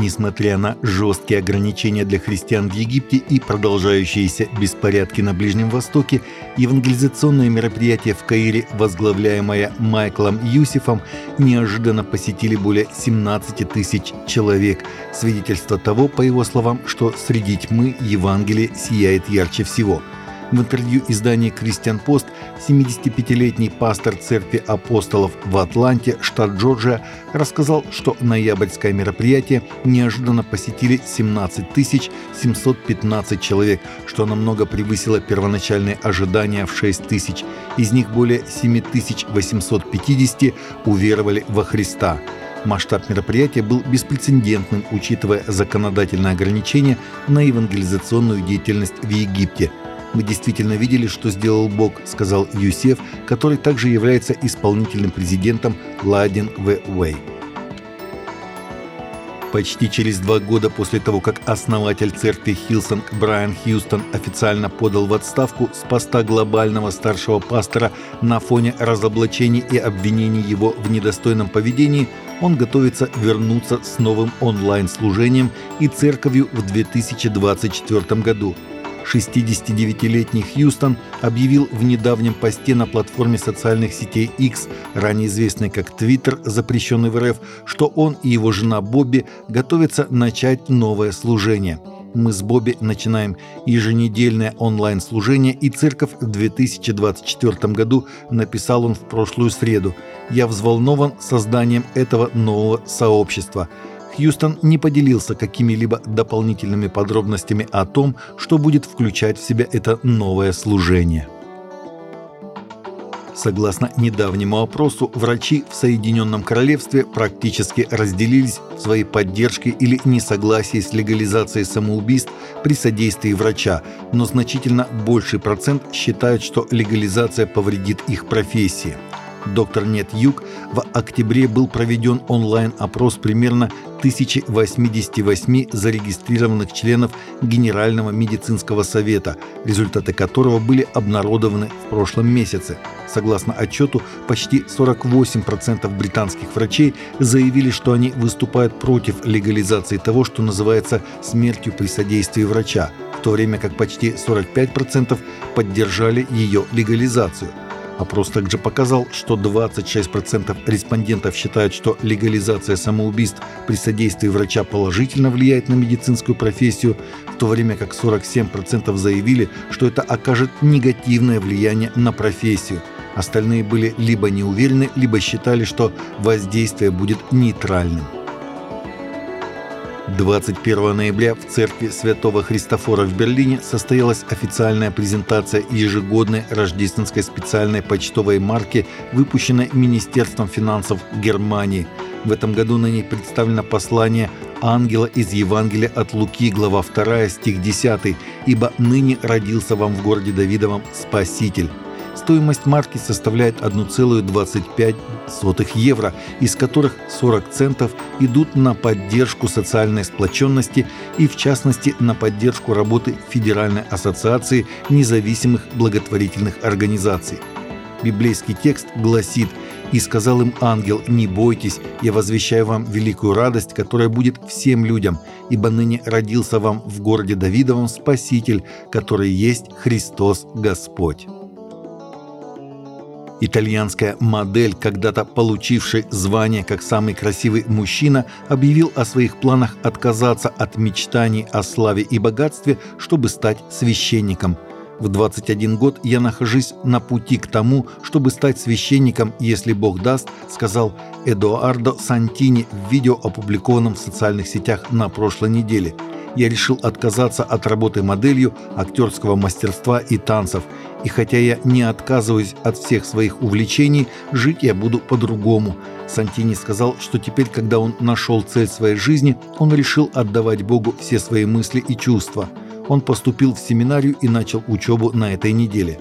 Несмотря на жесткие ограничения для христиан в Египте и продолжающиеся беспорядки на Ближнем Востоке, евангелизационное мероприятие в Каире, возглавляемое Майклом Юсифом, неожиданно посетили более 17 тысяч человек. Свидетельство того, по его словам, что среди тьмы Евангелие сияет ярче всего – в интервью изданию «Кристиан Пост» 75-летний пастор церкви апостолов в Атланте, штат Джорджия, рассказал, что ноябрьское мероприятие неожиданно посетили 17 715 человек, что намного превысило первоначальные ожидания в 6 тысяч. Из них более 7850 уверовали во Христа. Масштаб мероприятия был беспрецедентным, учитывая законодательные ограничения на евангелизационную деятельность в Египте – мы действительно видели, что сделал Бог, сказал Юсеф, который также является исполнительным президентом Ладин В. Уэй. Почти через два года после того, как основатель церкви Хилсон Брайан Хьюстон официально подал в отставку с поста глобального старшего пастора на фоне разоблачений и обвинений его в недостойном поведении, он готовится вернуться с новым онлайн-служением и церковью в 2024 году – 69-летний Хьюстон объявил в недавнем посте на платформе социальных сетей X, ранее известной как Twitter, запрещенный в РФ, что он и его жена Бобби готовятся начать новое служение. Мы с Бобби начинаем еженедельное онлайн-служение, и церковь в 2024 году написал он в прошлую среду. «Я взволнован созданием этого нового сообщества». Хьюстон не поделился какими-либо дополнительными подробностями о том, что будет включать в себя это новое служение. Согласно недавнему опросу, врачи в Соединенном Королевстве практически разделились в своей поддержке или несогласии с легализацией самоубийств при содействии врача, но значительно больший процент считают, что легализация повредит их профессии – доктор Нет Юг, в октябре был проведен онлайн-опрос примерно 1088 зарегистрированных членов Генерального медицинского совета, результаты которого были обнародованы в прошлом месяце. Согласно отчету, почти 48% британских врачей заявили, что они выступают против легализации того, что называется смертью при содействии врача, в то время как почти 45% поддержали ее легализацию – Опрос также показал, что 26% респондентов считают, что легализация самоубийств при содействии врача положительно влияет на медицинскую профессию, в то время как 47% заявили, что это окажет негативное влияние на профессию. Остальные были либо не уверены, либо считали, что воздействие будет нейтральным. 21 ноября в церкви Святого Христофора в Берлине состоялась официальная презентация ежегодной рождественской специальной почтовой марки, выпущенной Министерством финансов Германии. В этом году на ней представлено послание ангела из Евангелия от Луки, глава 2, стих 10, «Ибо ныне родился вам в городе Давидовом Спаситель». Стоимость марки составляет 1,25 евро, из которых 40 центов идут на поддержку социальной сплоченности и, в частности, на поддержку работы Федеральной ассоциации независимых благотворительных организаций. Библейский текст гласит «И сказал им ангел, не бойтесь, я возвещаю вам великую радость, которая будет всем людям, ибо ныне родился вам в городе Давидовом Спаситель, который есть Христос Господь». Итальянская модель, когда-то получивший звание как самый красивый мужчина, объявил о своих планах отказаться от мечтаний о славе и богатстве, чтобы стать священником. В 21 год я нахожусь на пути к тому, чтобы стать священником, если Бог даст, сказал Эдуардо Сантини в видео, опубликованном в социальных сетях на прошлой неделе – я решил отказаться от работы моделью, актерского мастерства и танцев. И хотя я не отказываюсь от всех своих увлечений, жить я буду по-другому. Сантини сказал, что теперь, когда он нашел цель своей жизни, он решил отдавать Богу все свои мысли и чувства. Он поступил в семинарию и начал учебу на этой неделе.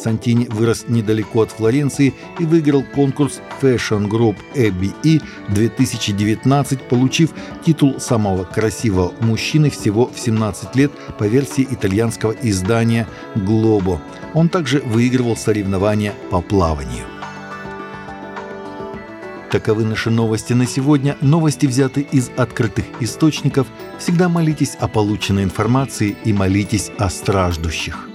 Сантини вырос недалеко от Флоренции и выиграл конкурс Fashion Group ABE 2019, получив титул самого красивого мужчины всего в 17 лет по версии итальянского издания Globo. Он также выигрывал соревнования по плаванию. Таковы наши новости на сегодня. Новости взяты из открытых источников. Всегда молитесь о полученной информации и молитесь о страждущих.